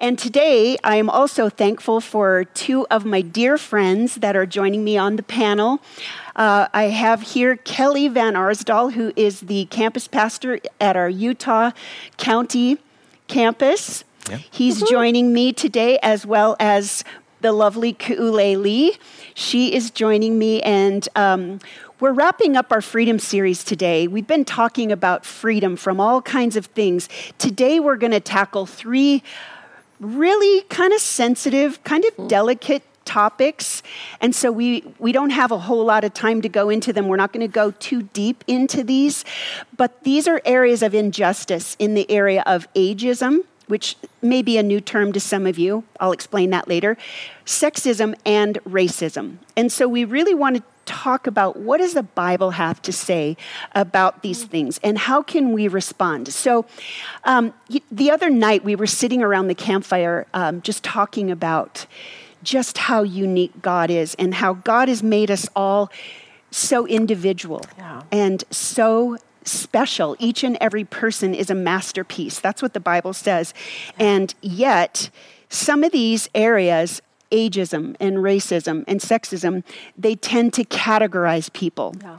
And today I am also thankful for two of my dear friends that are joining me on the panel. Uh, I have here Kelly Van Arsdal, who is the campus pastor at our Utah County campus. Yeah. He's joining me today, as well as the lovely Ku'ule Lee. She is joining me, and um, we're wrapping up our freedom series today. We've been talking about freedom from all kinds of things. Today, we're going to tackle three really kind of sensitive, kind of hmm. delicate topics. And so we, we don't have a whole lot of time to go into them. We're not going to go too deep into these. But these are areas of injustice in the area of ageism, which may be a new term to some of you. I'll explain that later. Sexism and racism. And so we really want to talk about what does the bible have to say about these things and how can we respond so um, the other night we were sitting around the campfire um, just talking about just how unique God is and how God has made us all so individual yeah. and so special. Each and every person is a masterpiece. That's what the Bible says. And yet, some of these areas, ageism and racism and sexism, they tend to categorize people. Yeah.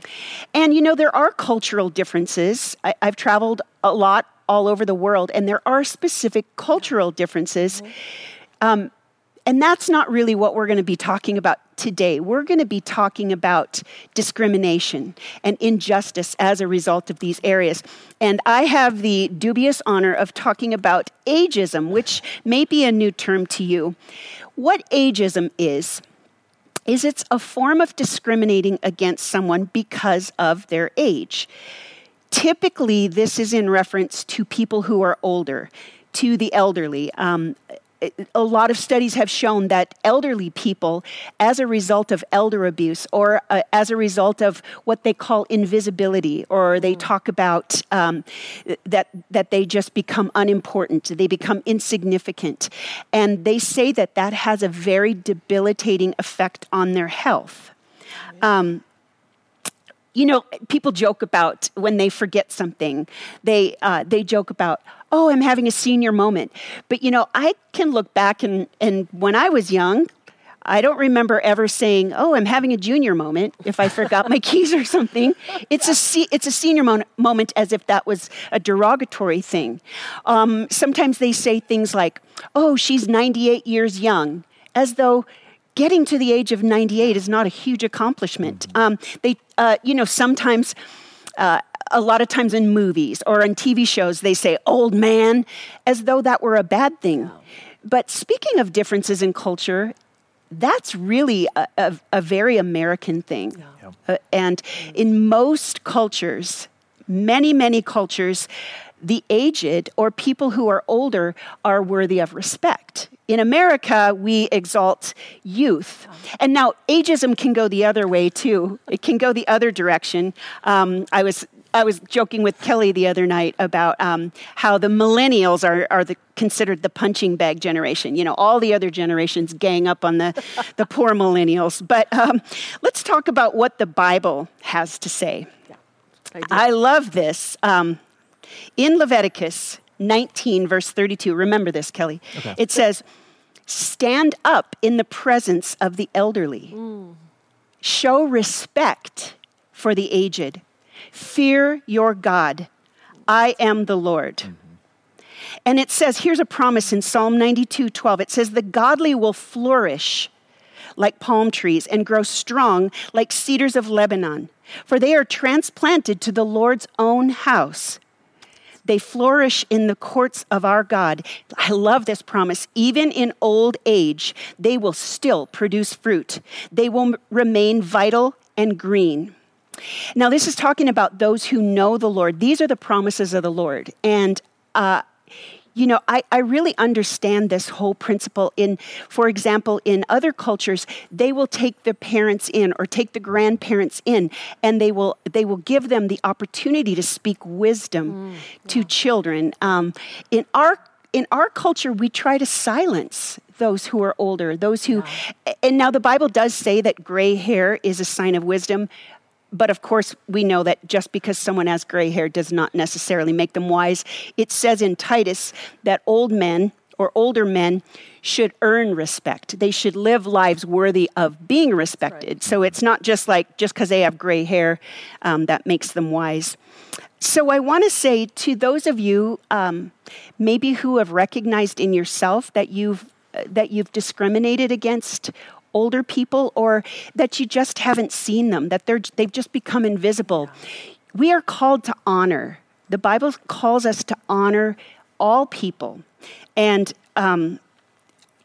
And you know, there are cultural differences. I, have traveled a lot all over the world, and there are specific cultural differences. Mm-hmm. Um, and that's not really what we're going to be talking about today. We're going to be talking about discrimination and injustice as a result of these areas. And I have the dubious honor of talking about ageism, which may be a new term to you. What ageism is, is it's a form of discriminating against someone because of their age. Typically, this is in reference to people who are older to the elderly. Um, a lot of studies have shown that elderly people, as a result of elder abuse or uh, as a result of what they call invisibility, or they mm. talk about um, that, that they just become unimportant, they become insignificant. And they say that that has a very debilitating effect on their health. Um, you know, people joke about when they forget something, they, uh, they joke about, oh, I'm having a senior moment. But you know, I can look back and, and when I was young, I don't remember ever saying, "Oh, I'm having a junior moment." If I forgot my keys or something, it's a it's a senior mo- moment as if that was a derogatory thing. Um, sometimes they say things like, "Oh, she's 98 years young," as though getting to the age of 98 is not a huge accomplishment. Mm-hmm. Um, they, uh, you know, sometimes. Uh, a lot of times in movies or on TV shows, they say old man as though that were a bad thing. But speaking of differences in culture, that's really a, a, a very American thing. Yeah. Uh, and in most cultures, many, many cultures, the aged or people who are older are worthy of respect. In America, we exalt youth. And now ageism can go the other way too. It can go the other direction. Um, I was I was joking with Kelly the other night about um, how the millennials are, are the, considered the punching bag generation. You know, all the other generations gang up on the, the poor millennials. But um, let's talk about what the Bible has to say. Yeah, I, I, love this. Um, in Leviticus 19, verse 32, remember this, Kelly. Okay. It says, Stand up in the presence of the elderly, mm. show respect for the aged Fear your God. I am the Lord. Mm-hmm. And it says, here's a promise in Psalm 92 12. It says, The godly will flourish like palm trees and grow strong like cedars of Lebanon, for they are transplanted to the Lord's own house. They flourish in the courts of our God. I love this promise. Even in old age, they will still produce fruit. They will remain vital and green. Now, this is talking about those who know the Lord. These are the promises of the Lord. And, uh, you know, I, I really understand this whole principle. In, for example, in other cultures, they will take the parents in or take the grandparents in, and they will they will give them the opportunity to speak wisdom mm, yeah. to children. Um, in our in our culture, we try to silence those who are older, those who, yeah. and now the Bible does say that gray hair is a sign of wisdom. But of course, we know that just because someone has gray hair does not necessarily make them wise. It says in Titus that old men or older men should earn respect. They should live lives worthy of being respected. Right. So it's not just like just because they have gray hair um, that makes them wise. So I want to say to those of you um, maybe who have recognized in yourself that you've uh, that you've discriminated against older people or that you just haven't seen them that they're they've just become invisible. We are called to honor. The Bible calls us to honor all people, and um,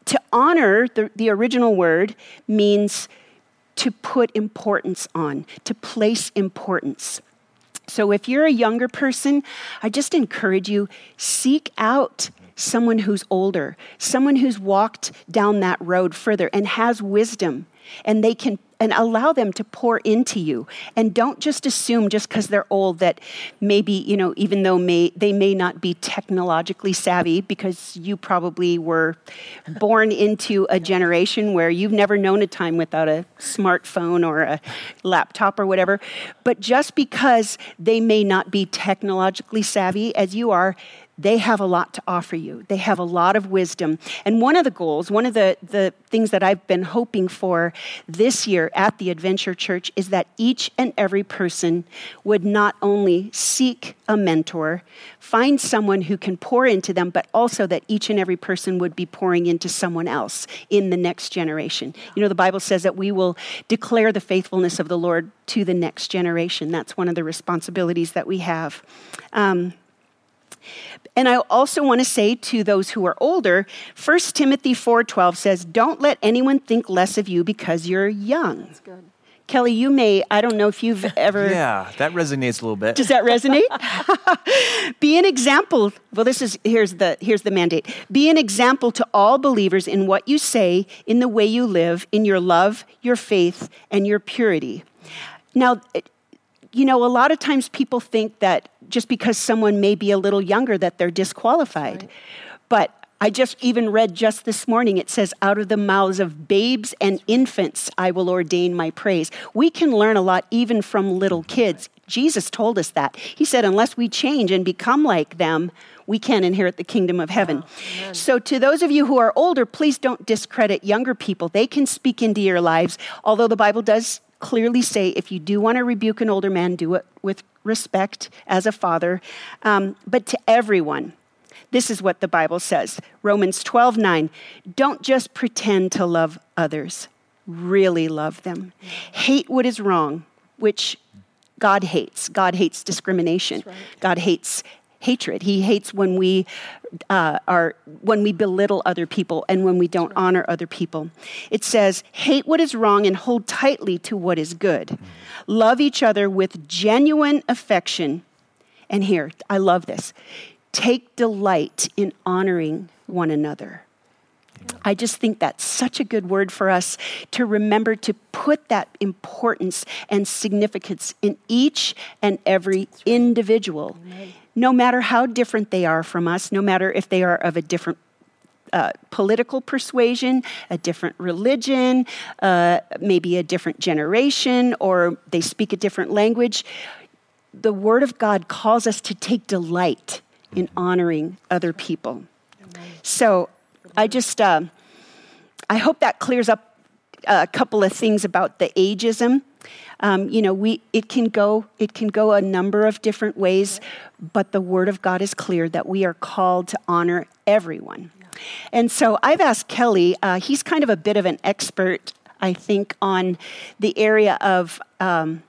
to honor, the, the original word means to put importance on, to place importance. So if you're a younger person, I just encourage you seek out someone who's older, someone who's walked down that road further and has wisdom and they can and allow them to pour into you. And don't just assume just because they're old that maybe you know even though may, they may not be technologically savvy because you probably were born into a generation where you've never known a time without a smartphone or a laptop or whatever. But just because they may not be technologically savvy as you are they have a lot to offer you. They have a lot of wisdom. And one of the goals, one of the, the things that I've been hoping for this year at the Adventure Church is that each and every person would not only seek a mentor, find someone who can pour into them, but also that each and every person would be pouring into someone else in the next generation. You know, the Bible says that we will declare the faithfulness of the Lord to the next generation. That's one of the responsibilities that we have. Um, and I also want to say to those who are older, 1 Timothy 4:12 says, "Don't let anyone think less of you because you're young." That's good. Kelly, you may, I don't know if you've ever. Yeah, that resonates a little bit. Does that resonate? Be an example. Well, this is, here's the, here's the mandate. Be an example to all believers in what you say, in the way you live, in your love, your faith, and your purity. Now, you know, a lot of times people think that just because someone may be a little younger that they're disqualified. Right. But I just even read just this morning, it says, out of the mouths of babes and infants, I will ordain my praise. We can learn a lot even from little mm-hmm. kids. Jesus told us that. He said, unless we change and become like them, we can't inherit the kingdom of heaven. Oh, so, to those of you who are older, please don't discredit younger people. They can speak into your lives, although the Bible does clearly say if you do want to rebuke an older man, do it with respect as a father. Um, but to everyone, this is what the Bible says Romans 12 9. Don't just pretend to love others, really love them. Hate what is wrong, which God hates. God hates discrimination. Right. God hates hatred. He hates when we uh, are when we belittle other people and when we don't honor other people. It says, "Hate what is wrong and hold tightly to what is good. Love each other with genuine affection." And here, I love this. Take delight in honoring one another. I just think that's such a good word for us to remember to put that importance and significance in each and every individual. Amen no matter how different they are from us, no matter if they are of a different uh, political persuasion, a different religion, uh, maybe a different generation, or they speak a different language. The Word of God calls us to take delight in honoring other people. So I just, uh, I hope that clears up a couple of things about the ageism. Um, you know, we it can go it can go a number of different ways, but the Word of God is clear that we are called to honor everyone. And so I've asked Kelly. Uh, he's kind of a bit of an expert, I think, on the area of um,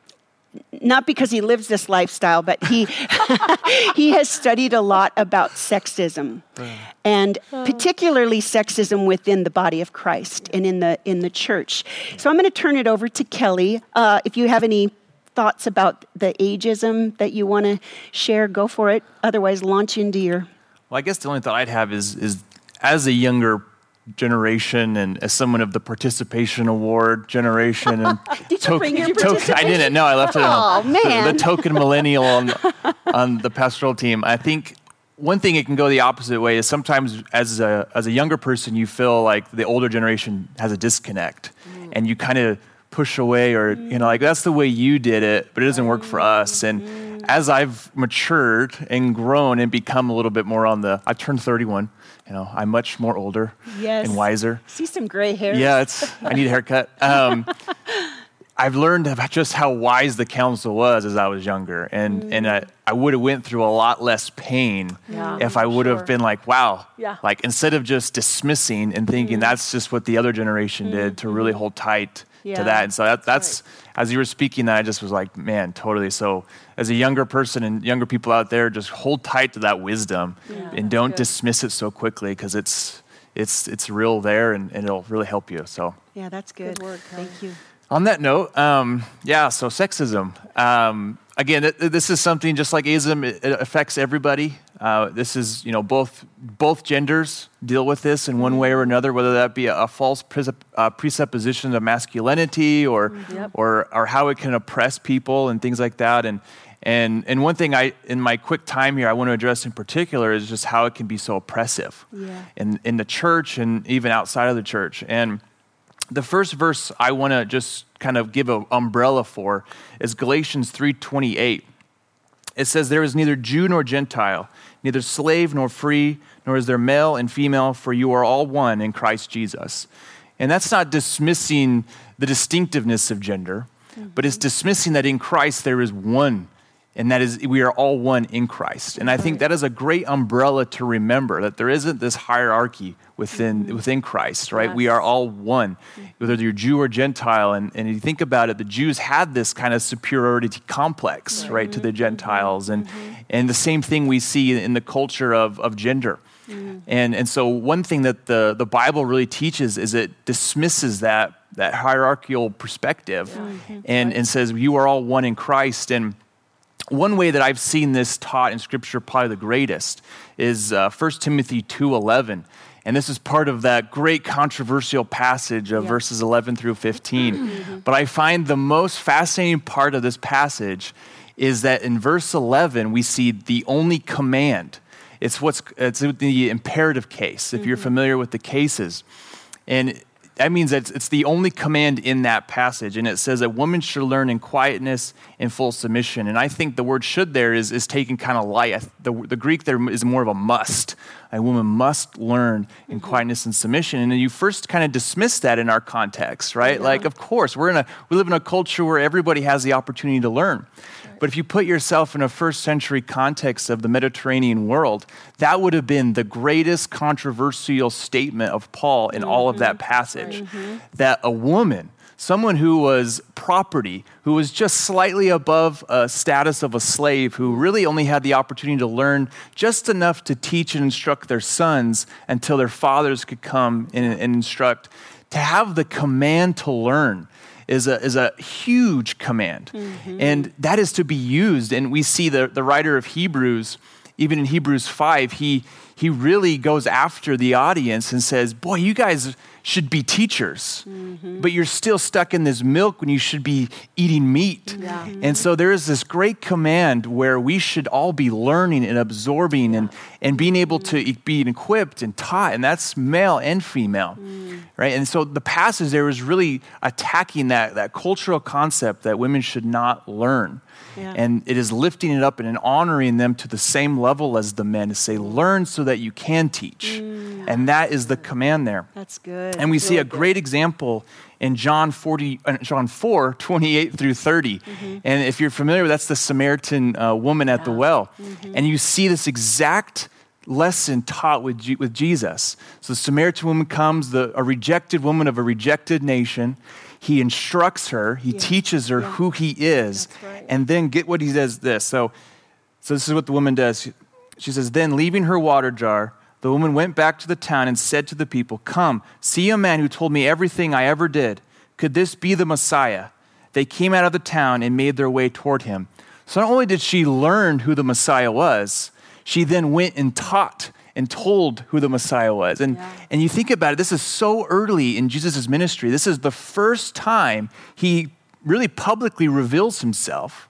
not because he lives this lifestyle, but he he has studied a lot about sexism, and particularly sexism within the body of Christ and in the in the church. So I'm going to turn it over to Kelly. Uh, if you have any thoughts about the ageism that you want to share, go for it. Otherwise, launch into your. Well, I guess the only thought I'd have is is as a younger generation and as someone of the participation award generation and did to- you bring your to- I didn't no I left it oh, on man. The, the, token millennial on, on the pastoral team I think one thing it can go the opposite way is sometimes as a as a younger person you feel like the older generation has a disconnect mm. and you kind of push away or, you know, like that's the way you did it, but it doesn't work for us. And as I've matured and grown and become a little bit more on the, I turned 31, you know, I'm much more older Yes. and wiser. See some gray hair. Yeah, it's, I need a haircut. Um, I've learned about just how wise the counsel was as I was younger, and mm. and I, I would have went through a lot less pain Yeah, if I would sure. have been like, wow, Yeah. like instead of just dismissing and thinking mm. that's just what the other generation did, mm, to really hold tight Yeah. to that. And so that, that's as you were speaking, that I just was like, man, totally. So as a younger person and younger people out there, just hold tight to that wisdom and don't good. dismiss it so quickly because it's it's it's real there and, and it'll really help you. So. Yeah, that's good. Good word, Thank you. On that note, um, yeah, so sexism. Um, again, th- th- this is something just like ageism, it, it affects everybody. Uh, this is, you know, both both genders deal with this in one way or another, whether that be a, a false presup- uh, presupposition of masculinity or, Yep. or or how it can oppress people and things like that. And and and one thing I, in my quick time here, I want to address in particular is just how it can be so oppressive Yeah. in in the church and even outside of the church. And the first verse I want to just kind of give an umbrella for is Galatians 3:28. It says there is neither Jew nor Gentile, neither slave nor free, nor is there male and female, for you are all one in Christ Jesus. And that's not dismissing the distinctiveness of gender, but it's mm-hmm. dismissing that in Christ there is one and that is we are all one in Christ. And I think that is a great umbrella to remember that there isn't this hierarchy within mm-hmm. within Christ, right? We are all one, mm-hmm. whether you're Jew or Gentile. And, and you think about it, the Jews had this kind of superiority complex, right, to the mm-hmm. Gentiles. And and the same thing we see in the culture of, of gender. Mm. And and so one thing that the, the Bible really teaches is it dismisses that that hierarchical perspective and, and says you are all one in Christ. And one way that I've seen this taught in Scripture, probably the greatest, is uh, 1 Timothy 2.11. And this is part of that great controversial passage of Yeah. verses 11 through 15. But I find the most fascinating part of this passage is that in verse 11, we see the only command. It's what's it's the imperative case, if you're familiar with the cases. And that means that it's, the only command in that passage. And it says a woman should learn in quietness and full submission. And I think the word should there is, is taken kind of light. The, the Greek there is more of a must. A woman must learn in mm-hmm. quietness and submission. And then you first kind of dismiss that in our context, right? Like, of course, we're in a, we live in a culture where everybody has the opportunity to learn. But if you put yourself in a first century context of the Mediterranean world, that would have been the greatest controversial statement of Paul in all of that mm-hmm. passage. Mm-hmm. That a woman, someone who was property, who was just slightly above a status of a slave, who really only had the opportunity to learn just enough to teach and instruct their sons until their fathers could come and, and instruct, to have the command to learn is a, is a huge command. Mm-hmm. And that is to be used. And we see the, the writer of Hebrews, even in Hebrews 5, he, he really goes after the audience and says, Boy, you guys should be teachers, mm-hmm. but you're still stuck in this milk when you should be eating meat. Yeah. And so there is this great command where we should all be learning and absorbing and, and being able to e- be equipped and taught, and that's male and female. Mm. Right? And so the passage there is really attacking that, that cultural concept that women should not learn. Yeah. And it is lifting it up and honoring them to the same level as the men to say, learn so that you can teach. And that is the command there. That's good. And we see a great example in John 40, uh, John 4, 28 through 30. And if you're familiar, that's the Samaritan uh, woman at the well. And you see this exact lesson taught with, Je- with Jesus. So the Samaritan woman comes, the, a rejected woman of a rejected nation. He instructs her, he teaches her who he is. Right. And then get what he does this. So, so this is what the woman does. She, says, Then leaving her water jar, the woman went back to the town and said to the people, Come, see a man who told me everything I ever did. Could this be the Messiah? They came out of the town and made their way toward him. So not only did she learn who the Messiah was, she then went and taught and told who the Messiah was. And, Yeah. and you think about it, this is so early in Jesus' ministry. This is the first time he really publicly reveals himself.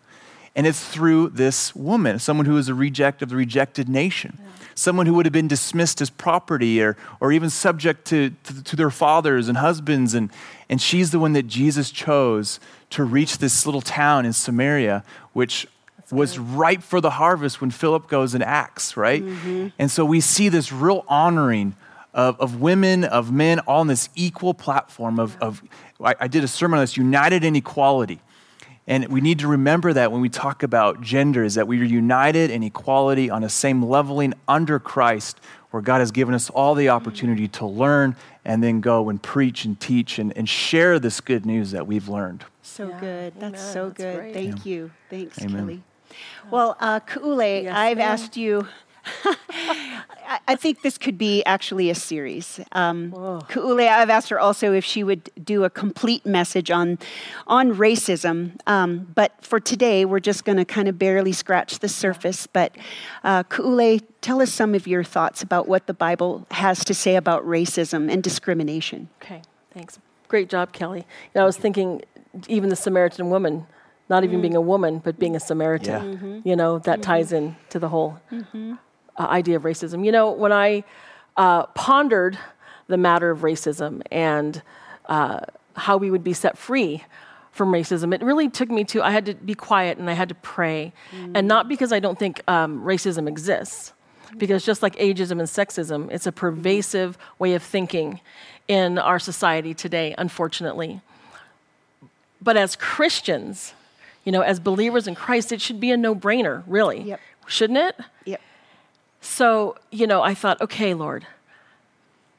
And it's through this woman, someone who is a reject of the rejected nation. Someone who would have been dismissed as property or, or even subject to, to, to their fathers and husbands. And, and she's the one that Jesus chose to reach this little town in Samaria, which was ripe for the harvest when Philip goes and acts, right? Mm-hmm. And so we see this real honoring of, of women, of men, all on this equal platform of, of I, I did a sermon on this, united in equality. And we need to remember that when we talk about gender, is that we are united in equality on the same leveling under Christ, where God has given us all the opportunity to learn and then go and preach and teach and, and share this good news that we've learned. So yeah. good. That's Amen. so That's good. Great. Thank yeah. you. Thanks, Amen. Kelly. Well, uh, Ku'ule, yes, I've ma'am. asked you. I think this could be actually a series. Um, Ku'ule, I've asked her also if she would do a complete message on on racism. Um, but for today, we're just going to kind of barely scratch the surface. But uh, Ku'ule, tell us some of your thoughts about what the Bible has to say about racism and discrimination. Okay, thanks. Great job, Kelly. You know, I was thinking, even the Samaritan woman not even mm. being a woman, but being a Samaritan. Yeah. Mm-hmm. You know, that mm-hmm. ties in to the whole mm-hmm. Uh, idea of racism. You know, when I uh, pondered the matter of racism and uh, how we would be set free from racism, it really took me to, I had to be quiet and I had to pray. Mm. And not because I don't think um, racism exists, because just like ageism and sexism, it's a pervasive way of thinking in our society today, unfortunately. But as Christians, you know, as believers in Christ, it should be a no brainer, really. Yep. Shouldn't it? Yep. So, you know, I thought, okay, Lord,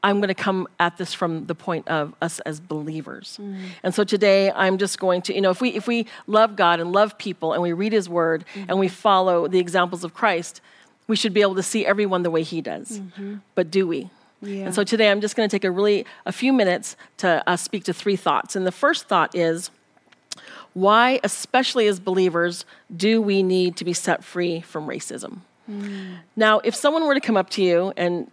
I'm going to come at this from the point of us as believers. Mm-hmm. And so today I'm just going to, you know, if we if we love God and love people and we read his word mm-hmm. and we follow the examples of Christ, we should be able to see everyone the way he does. Mm-hmm. But do we? Yeah. And so today I'm just going to take a really a few minutes to uh, speak to three thoughts. And the first thought is why, especially as believers, do we need to be set free from racism? Mm. Now, if someone were to come up to you and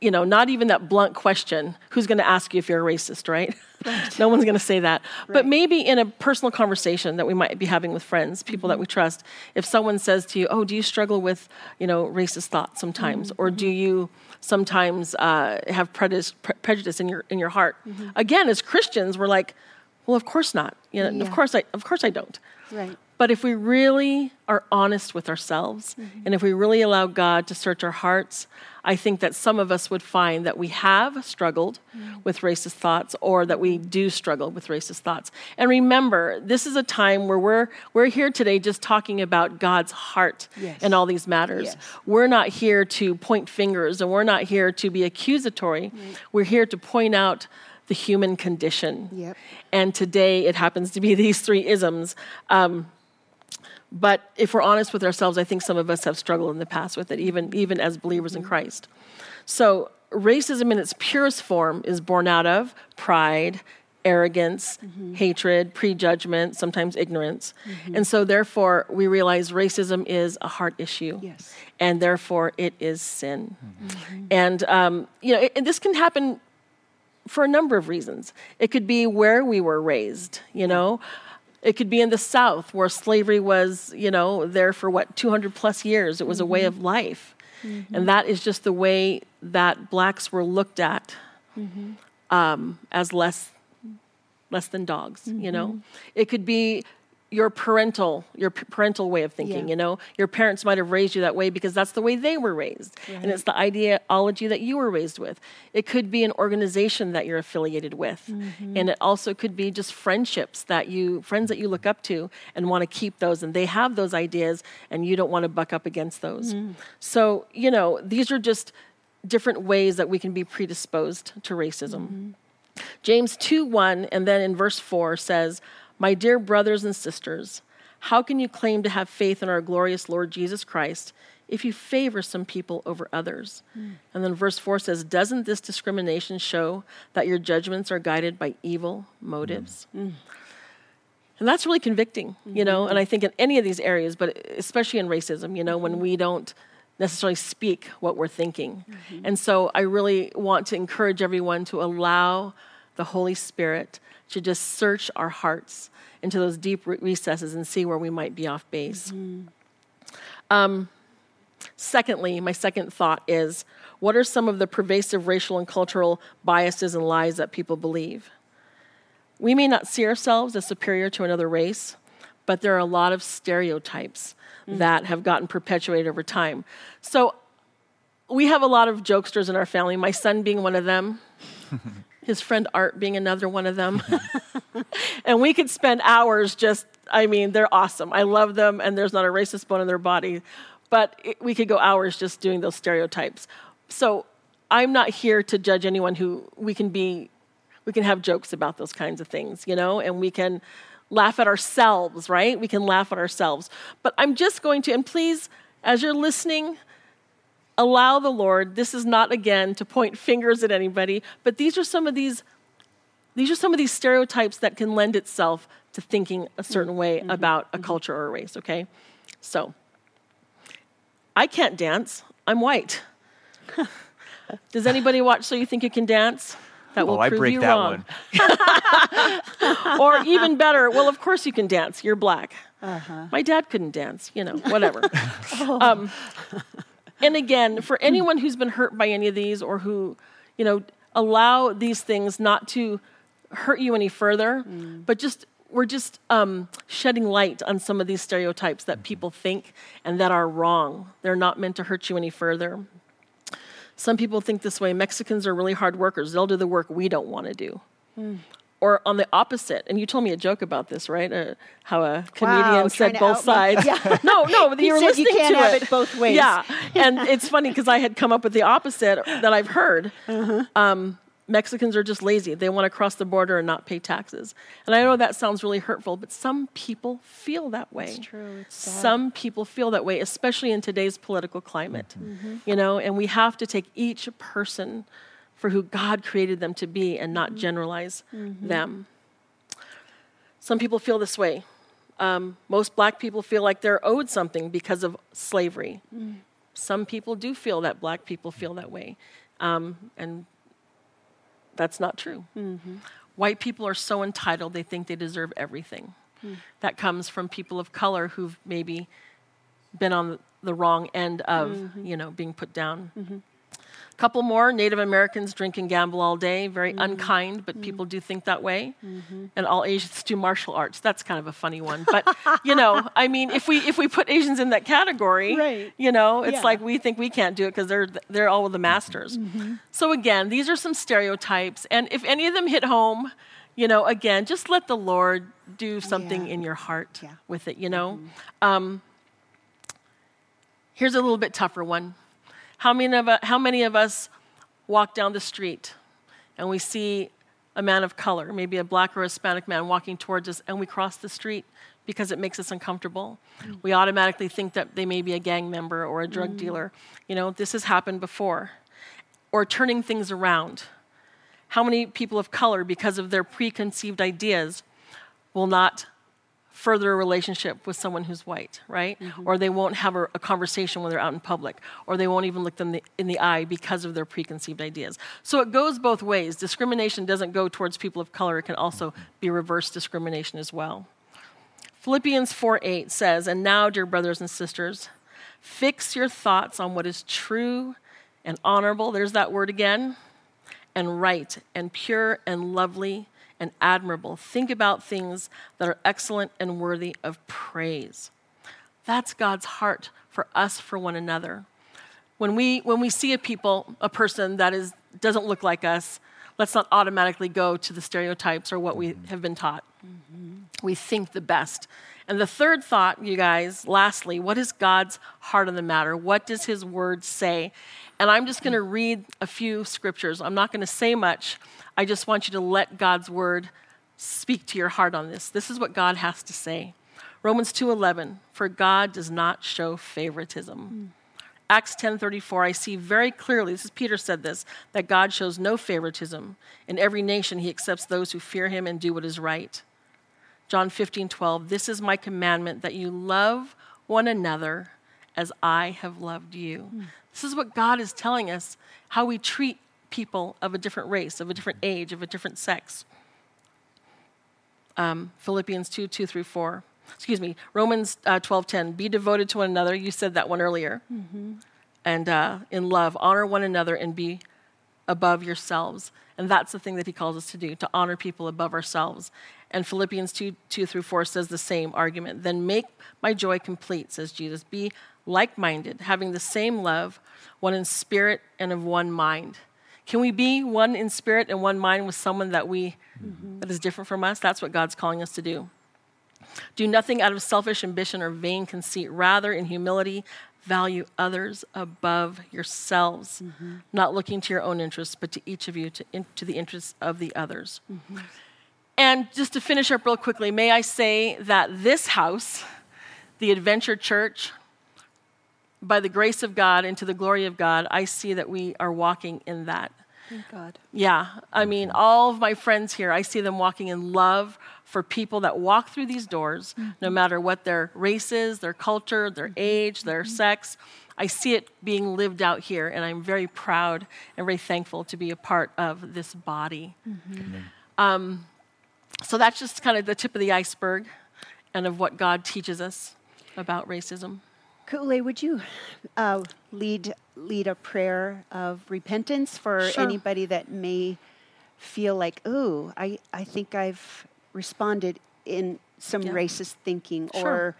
you know, not even that blunt question, who's going to ask you if you're a racist, right? right. no one's going to say that. Right. But maybe in a personal conversation that we might be having with friends, people mm-hmm. that we trust, if someone says to you, "Oh, do you struggle with, you know, racist thoughts sometimes, mm-hmm. or do you sometimes uh, have prejudice, pre- prejudice in your in your heart?" Mm-hmm. Again, as Christians, we're like, well, of course not. You know, yeah. of course I of course I don't. Right. But if we really are honest with ourselves mm-hmm. and if we really allow God to search our hearts, I think that some of us would find that we have struggled mm-hmm. with racist thoughts or that we do struggle with racist thoughts. And remember, this is a time where we're we're here today just talking about God's heart yes. in all these matters. Yes. We're not here to point fingers and we're not here to be accusatory. Right. We're here to point out the human condition. Yep. And today it happens to be these three isms. Um, but if we're honest with ourselves, I think some of us have struggled in the past with it, even, even as believers mm-hmm. in Christ. So, racism in its purest form is born out of pride, arrogance, mm-hmm. hatred, prejudgment, sometimes ignorance. Mm-hmm. And so, therefore, we realize racism is a heart issue. Yes. And therefore, it is sin. Mm-hmm. And, um, you know, it, this can happen for a number of reasons. It could be where we were raised, you know. It could be in the South where slavery was, you know, there for what, 200 plus years. It was mm-hmm. a way mm-hmm. of life. Mm-hmm. And that is just the way that blacks were looked at mm-hmm. um, as less less than dogs, you know. Mm-hmm. It could be your parental your parental way of thinking yeah. you know your parents might have raised you that way because that's the way they were raised right. and it's the ideology that you were raised with it could be an organization that you're affiliated with mm-hmm. and it also could be just friendships that you friends that you look up to and want to keep those and they have those ideas and you don't want to buck up against those mm. so you know these are just different ways that we can be predisposed to racism mm-hmm. james 2 1 and then in verse 4 says my dear brothers and sisters, how can you claim to have faith in our glorious Lord Jesus Christ if you favor some people over others? Mm. And then verse 4 says, Doesn't this discrimination show that your judgments are guided by evil motives? Mm. And that's really convicting, mm-hmm. you know, and I think in any of these areas, but especially in racism, you know, when we don't necessarily speak what we're thinking. Mm-hmm. And so I really want to encourage everyone to allow the Holy Spirit to just search our hearts into those deep recesses and see where we might be off base. Mm-hmm. Um, secondly, my second thought is what are some of the pervasive racial and cultural biases and lies that people believe? We may not see ourselves as superior to another race, but there are a lot of stereotypes mm-hmm. that have gotten perpetuated over time. So we have a lot of jokesters in our family, my son being one of them. his friend Art being another one of them. and we could spend hours just, I mean, they're awesome. I love them, and there's not a racist bone in their body. But it, we could go hours just doing those stereotypes. So I'm not here to judge anyone who we can be, we can have jokes about those kinds of things, you know, and we can laugh at ourselves, right? We can laugh at ourselves. But I'm just going to, and please, as you're listening, allow the Lord, this is not again to point fingers at anybody, but these are some of these these are some of these stereotypes that can lend itself to thinking a certain way mm-hmm. about a mm-hmm. culture or a race, okay? So, I can't dance. I'm white. Does anybody watch So You Think You Can Dance? That will oh, prove I break you that wrong. or even better, well, of course you can dance. You're black. Uh-huh. My dad couldn't dance, you know, whatever. oh. um, and again, for anyone who's been hurt by any of these or who, you know, allow these things not to hurt you any further, mm. but just we're just um, shedding light on some of these stereotypes that people think and that are wrong. They're not meant to hurt you any further. Some people think this way Mexicans are really hard workers, they'll do the work we don't want to do. Or on the opposite. And you told me a joke about this, right? Uh, how a comedian wow, said both sides. Yeah. no, no, you were listening you can't to have it. it both ways. Yeah, and it's funny because I had come up with the opposite that I've heard. Uh-huh. Um, Mexicans are just lazy. They want to cross the border and not pay taxes. And I know that sounds really hurtful, but some people feel that way. It's true. It's some people feel that way, especially in today's political climate. Mm-hmm. You know, and we have to take each person for who God created them to be and not mm-hmm. generalize mm-hmm. them. Some people feel this way. Um, most black people feel like they're owed something because of slavery. Mm. Some people do feel that black people feel that way. Um, and that's not true. Mm-hmm. White people are so entitled, they think they deserve everything. Mm. That comes from people of color who've maybe been on the wrong end of, mm-hmm. you know, being put down. Mm-hmm couple more Native Americans drink and gamble all day, very mm-hmm. unkind, but mm-hmm. people do think that way. Mm-hmm. And all Asians do martial arts. That's kind of a funny one. But, you know, I mean, if we, if we put Asians in that category, right. you know, it's yeah. like we think we can't do it because they're, they're all the masters. Mm-hmm. So, again, these are some stereotypes. And if any of them hit home, you know, again, just let the Lord do something yeah. in your heart yeah. with it, you know. Mm-hmm. Um, here's a little bit tougher one. How many of, how many of us walk down the street and we see a man of color, maybe a black or Hispanic man walking towards us, and we cross the street because it makes us uncomfortable. Mm. We automatically think that they may be a gang member or a drug mm. dealer. You know, this has happened before. Or turning things around. How many people of color, because of their preconceived ideas, will not further a relationship with someone who's white, right? Mm-hmm. Or they won't have a, a, conversation when they're out in public, or they won't even look them the, in the eye because of their preconceived ideas. So it goes both ways. Discrimination doesn't go towards people of color, it can also be reverse discrimination as well. Philippians 4 8 says, And now, dear brothers and sisters, fix your thoughts on what is true and honorable, there's that word again, and right and pure and lovely and admirable. Think about things that are excellent and worthy of praise. That's God's heart for us, for one another. When we, when we see a people, a person that is, doesn't look like us, let's not automatically go to the stereotypes or what we have been taught. Mm-hmm. We think the best. And the third thought, you guys, lastly, what is God's heart on the matter? What does his word say? And I'm just going to read a few scriptures. I'm not going to say much. I just want you to let God's word speak to your heart on this. This is what God has to say. Romans 2:11 For God does not show favoritism. Mm. Acts 10:34 I see very clearly this is Peter said this that God shows no favoritism in every nation he accepts those who fear him and do what is right. John 15:12 This is my commandment that you love one another as I have loved you. Mm. This is what God is telling us how we treat people of a different race, of a different age, of a different sex. Um, Philippians 2 2 through 4. Excuse me, Romans uh, 12 10. Be devoted to one another. You said that one earlier. Mm-hmm. And uh, in love, honor one another and be above yourselves. And that's the thing that he calls us to do, to honor people above ourselves. And Philippians 2 2 through 4 says the same argument. Then make my joy complete, says Jesus. Be like minded, having the same love, one in spirit and of one mind. Can we be one in spirit and one mind with someone that we mm-hmm. that is different from us? That's what God's calling us to do. Do nothing out of selfish ambition or vain conceit, rather in humility value others above yourselves, mm-hmm. not looking to your own interests, but to each of you, to, in, to the interests of the others. Mm-hmm. And just to finish up real quickly, may I say that this house, the Adventure Church, by the grace of God and to the glory of God, I see that we are walking in that. Thank God. Yeah. I mean, all of my friends here, I see them walking in love for people that walk through these doors, mm-hmm. no matter what their race is, their culture, their mm-hmm. age, their mm-hmm. sex. I see it being lived out here, and I'm very proud and very thankful to be a part of this body. Mm-hmm. Um, so that's just kind of the tip of the iceberg and of what God teaches us about racism. Ku'ule, would you uh, lead lead a prayer of repentance for sure. anybody that may feel like, oh, I, I think I've responded in some yeah. racist thinking, sure. or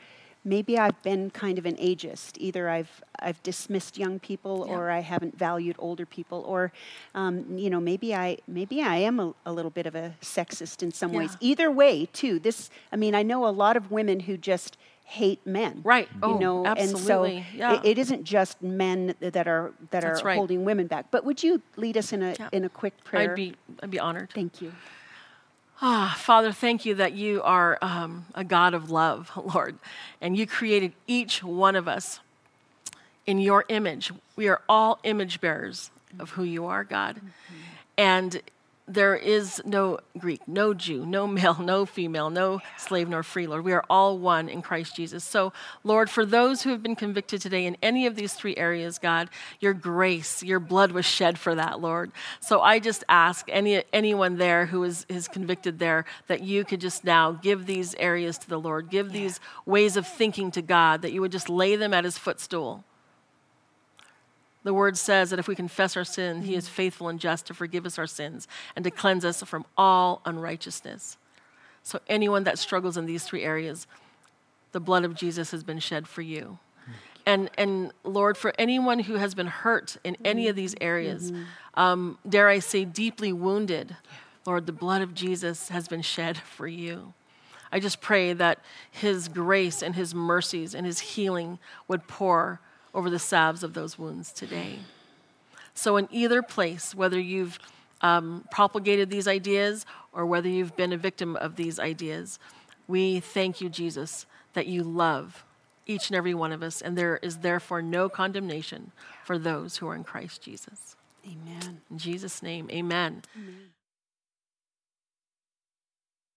maybe I've been kind of an ageist. Either I've I've dismissed young people, yeah. or I haven't valued older people, or um, you know maybe I maybe I am a, a, little bit of a sexist in some yeah. ways. Either way, too. This I mean I know a lot of women who just hate men. Right. You oh, know, absolutely. and so yeah. it, it isn't just men that are that That's are right. holding women back. But would you lead us in a in a quick prayer? I'd be I'd be honored. Thank you. Ah, Father, thank you that you are um, a God of love, Lord, and you created each one of us in your image. We are all image bearers of who you are, God. Mm-hmm. And there is no Greek, no Jew, no male, no female, no slave nor free, Lord. We are all one in Christ Jesus. So, Lord, for those who have been convicted today in any of these three areas, God, your grace, your blood was shed for that, Lord. So I just ask any anyone there who is, is convicted there that you could just now give these areas to the Lord, give these ways of thinking to God, that you would just lay them at his footstool. The word says that if we confess our sin, he is faithful and just to forgive us our sins and to cleanse us from all unrighteousness. So, anyone that struggles in these three areas, the blood of Jesus has been shed for you. And, and Lord, for anyone who has been hurt in any of these areas, um, dare I say, deeply wounded, Lord, the blood of Jesus has been shed for you. I just pray that His grace and His mercies and His healing would pour over the salves of those wounds today. So, in either place, whether you've um, propagated these ideas or whether you've been a victim of these ideas, we thank you, Jesus, that you love each and every one of us, and there is therefore no condemnation for those who are in Christ Jesus. Amen. In Jesus' name, amen. amen.